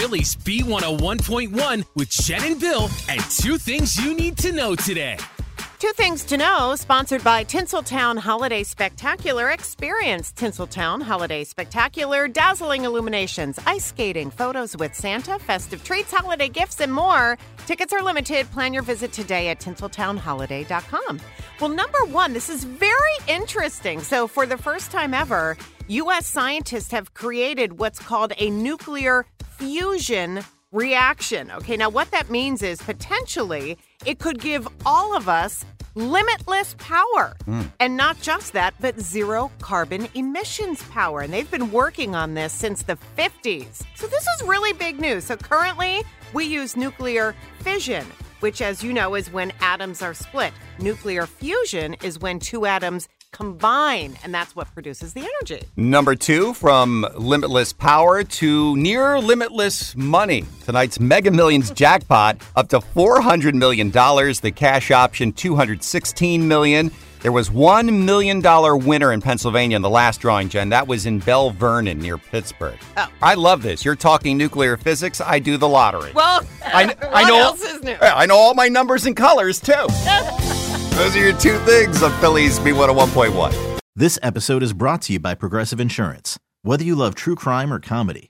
Philly's B101.1 with Jen and Bill and two things you need to know today. Two things to know, sponsored by Tinseltown Holiday Spectacular. Experience Tinseltown Holiday Spectacular, dazzling illuminations, ice skating, photos with Santa, festive treats, holiday gifts, and more. Tickets are limited. Plan your visit today at tinseltownholiday.com. Well, number one, this is very interesting. So, for the first time ever, U.S. scientists have created what's called a nuclear fusion reaction. Okay, now what that means is potentially it could give all of us limitless power. Mm. And not just that, but zero carbon emissions power. And they've been working on this since the 50s. So this is really big news. So currently, we use nuclear fission. Which, as you know, is when atoms are split. Nuclear fusion is when two atoms combine, and that's what produces the energy. Number two, from limitless power to near limitless money. Tonight's Mega Millions jackpot up to $400 million. The cash option, 216 million. There was $1 million winner in Pennsylvania in the last drawing, Jen. That was in Belle Vernon near Pittsburgh. Oh. I love this. You're talking nuclear physics. I do the lottery. Well, I, what I know, else is new? I know all my numbers and colors, too. Those are your two things on Philly's B101.1. This episode is brought to you by Progressive Insurance. Whether you love true crime or comedy,